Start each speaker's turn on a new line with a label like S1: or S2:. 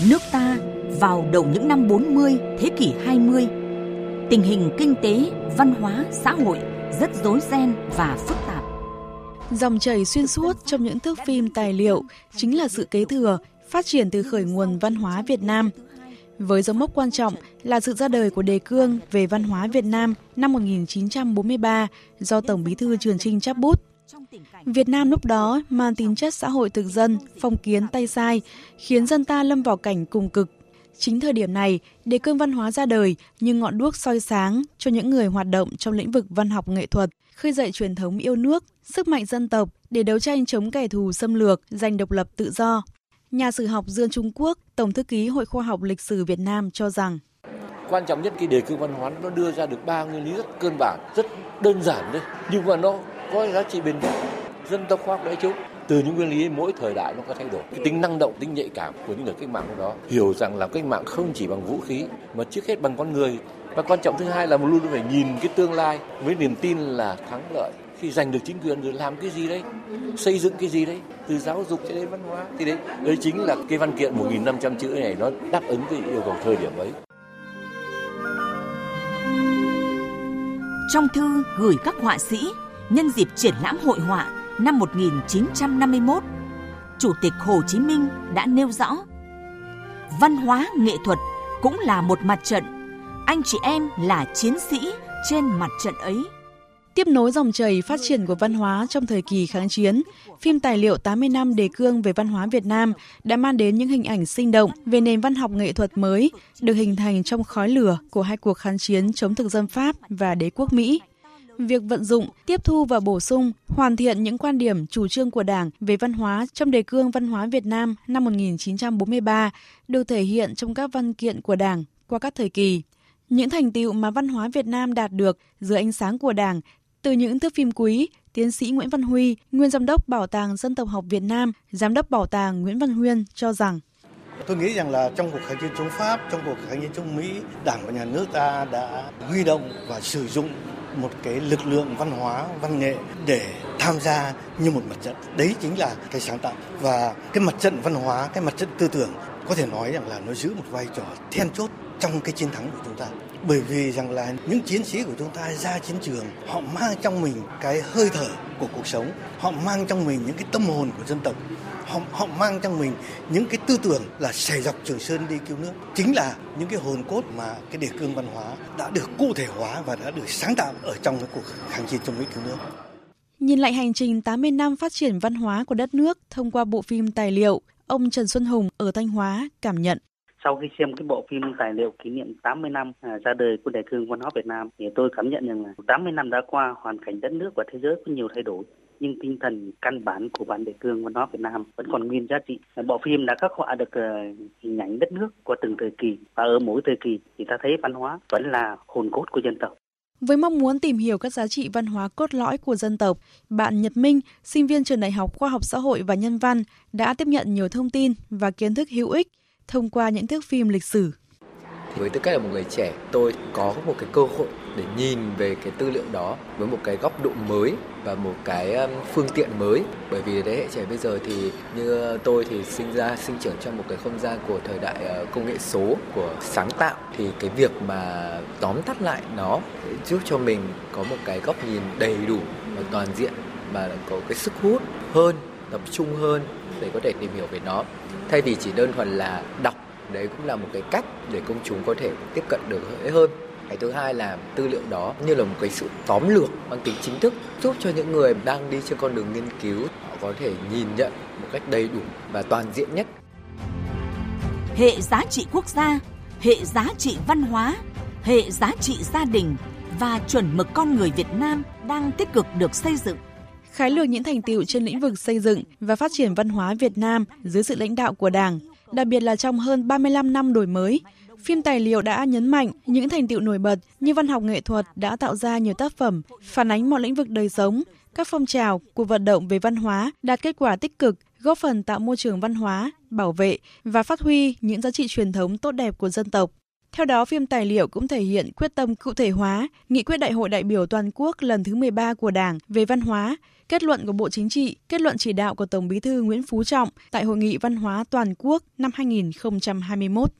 S1: Nước ta vào đầu những năm 40 thế kỷ 20, tình hình kinh tế, văn hóa, xã hội rất rối ren và phức tạp.
S2: Dòng chảy xuyên suốt trong những thước phim tài liệu chính là sự kế thừa, phát triển từ khởi nguồn văn hóa Việt Nam. Với dấu mốc quan trọng là sự ra đời của đề cương về văn hóa Việt Nam năm 1943 do Tổng bí thư Trường Trinh chắp bút. Việt Nam lúc đó mang tính chất xã hội thực dân, phong kiến tay sai, khiến dân ta lâm vào cảnh cùng cực. Chính thời điểm này, đề cương văn hóa ra đời như ngọn đuốc soi sáng cho những người hoạt động trong lĩnh vực văn học nghệ thuật, khơi dậy truyền thống yêu nước, sức mạnh dân tộc để đấu tranh chống kẻ thù xâm lược, giành độc lập tự do. Nhà sử học Dương Trung Quốc, Tổng thư ký Hội Khoa học Lịch sử Việt Nam cho rằng
S3: quan trọng nhất cái đề cương văn hóa nó đưa ra được ba nguyên lý rất cơ bản, rất đơn giản đấy, nhưng mà nó có giá trị bền vững, dân tộc khoa học đại chúng. Từ những nguyên lý mỗi thời đại nó có thay đổi. Cái tính năng động, tính nhạy cảm của những người cách mạng đó. Hiểu rằng là cách mạng không chỉ bằng vũ khí, mà trước hết bằng con người. Và quan trọng thứ hai là một luôn phải nhìn cái tương lai với niềm tin là thắng lợi. Khi giành được chính quyền rồi làm cái gì đấy? Xây dựng cái gì đấy? Từ giáo dục cho đến văn hóa. Thì đấy đấy chính là cái văn kiện 1.500 chữ này, nó đáp ứng cái yêu cầu thời điểm ấy.
S1: Trong thư gửi các họa sĩ nhân dịp triển lãm hội họa năm 1951, Chủ tịch Hồ Chí Minh đã nêu rõ Văn hóa nghệ thuật cũng là một mặt trận, anh chị em là chiến sĩ trên mặt trận ấy.
S2: Tiếp nối dòng chảy phát triển của văn hóa trong thời kỳ kháng chiến, phim tài liệu 80 năm đề cương về văn hóa Việt Nam đã mang đến những hình ảnh sinh động về nền văn học nghệ thuật mới được hình thành trong khói lửa của hai cuộc kháng chiến chống thực dân Pháp và đế quốc Mỹ. Việc vận dụng, tiếp thu và bổ sung, hoàn thiện những quan điểm chủ trương của Đảng về văn hóa trong đề cương văn hóa Việt Nam năm 1943 được thể hiện trong các văn kiện của Đảng qua các thời kỳ. Những thành tiệu mà văn hóa Việt Nam đạt được dưới ánh sáng của Đảng từ những thước phim quý, tiến sĩ Nguyễn Văn Huy, nguyên giám đốc Bảo tàng Dân tộc học Việt Nam, giám đốc Bảo tàng Nguyễn Văn Huyên cho rằng
S4: Tôi nghĩ rằng là trong cuộc kháng chiến chống Pháp, trong cuộc kháng chiến chống Mỹ, Đảng và nhà nước ta đã huy động và sử dụng một cái lực lượng văn hóa, văn nghệ để tham gia như một mặt trận. Đấy chính là cái sáng tạo. Và cái mặt trận văn hóa, cái mặt trận tư tưởng có thể nói rằng là nó giữ một vai trò then chốt trong cái chiến thắng của chúng ta. Bởi vì rằng là những chiến sĩ của chúng ta ra chiến trường, họ mang trong mình cái hơi thở của cuộc sống, họ mang trong mình những cái tâm hồn của dân tộc, họ, họ mang trong mình những cái tư tưởng là sẻ dọc Trường Sơn đi cứu nước. Chính là những cái hồn cốt mà cái đề cương văn hóa đã được cụ thể hóa và đã được sáng tạo ở trong cái cuộc kháng chiến chống Mỹ cứu nước.
S2: Nhìn lại hành trình 80 năm phát triển văn hóa của đất nước thông qua bộ phim tài liệu, ông Trần Xuân Hùng ở Thanh Hóa cảm nhận
S5: sau khi xem cái bộ phim tài liệu kỷ niệm 80 năm à, ra đời của đề cương văn hóa Việt Nam thì tôi cảm nhận rằng là 80 năm đã qua hoàn cảnh đất nước và thế giới có nhiều thay đổi nhưng tinh thần căn bản của bản đề cương văn hóa Việt Nam vẫn còn nguyên giá trị. Bộ phim đã khắc họa được uh, hình ảnh đất nước qua từng thời kỳ và ở mỗi thời kỳ thì ta thấy văn hóa vẫn là hồn cốt của dân tộc.
S2: Với mong muốn tìm hiểu các giá trị văn hóa cốt lõi của dân tộc, bạn Nhật Minh, sinh viên trường Đại học Khoa học Xã hội và Nhân văn, đã tiếp nhận nhiều thông tin và kiến thức hữu ích thông qua những thước phim lịch sử.
S6: Với tư cách là một người trẻ, tôi có một cái cơ hội để nhìn về cái tư liệu đó với một cái góc độ mới và một cái um, phương tiện mới. Bởi vì thế hệ trẻ bây giờ thì như tôi thì sinh ra sinh trưởng trong một cái không gian của thời đại ờ, công nghệ số của sáng tạo thì cái việc mà tóm tắt lại nó giúp cho mình có một cái góc nhìn đầy đủ và toàn diện và có cái sức hút hơn tập trung hơn để có thể tìm hiểu về nó. Thay vì chỉ đơn thuần là đọc đấy cũng là một cái cách để công chúng có thể tiếp cận được dễ hơn. Cái thứ hai là tư liệu đó như là một cái sự tóm lược mang tính chính thức giúp cho những người đang đi trên con đường nghiên cứu họ có thể nhìn nhận một cách đầy đủ và toàn diện nhất.
S1: Hệ giá trị quốc gia hệ giá trị văn hóa hệ giá trị gia đình và chuẩn mực con người Việt Nam đang tích cực được xây dựng.
S2: Khái lược những thành tiệu trên lĩnh vực xây dựng và phát triển văn hóa Việt Nam dưới sự lãnh đạo của Đảng, đặc biệt là trong hơn 35 năm đổi mới. Phim tài liệu đã nhấn mạnh những thành tiệu nổi bật như văn học nghệ thuật đã tạo ra nhiều tác phẩm phản ánh mọi lĩnh vực đời sống, các phong trào, cuộc vận động về văn hóa đạt kết quả tích cực, góp phần tạo môi trường văn hóa, bảo vệ và phát huy những giá trị truyền thống tốt đẹp của dân tộc. Theo đó, phim tài liệu cũng thể hiện quyết tâm cụ thể hóa nghị quyết Đại hội đại biểu toàn quốc lần thứ 13 của Đảng về văn hóa, kết luận của Bộ Chính trị, kết luận chỉ đạo của Tổng Bí thư Nguyễn Phú Trọng tại Hội nghị Văn hóa Toàn quốc năm 2021.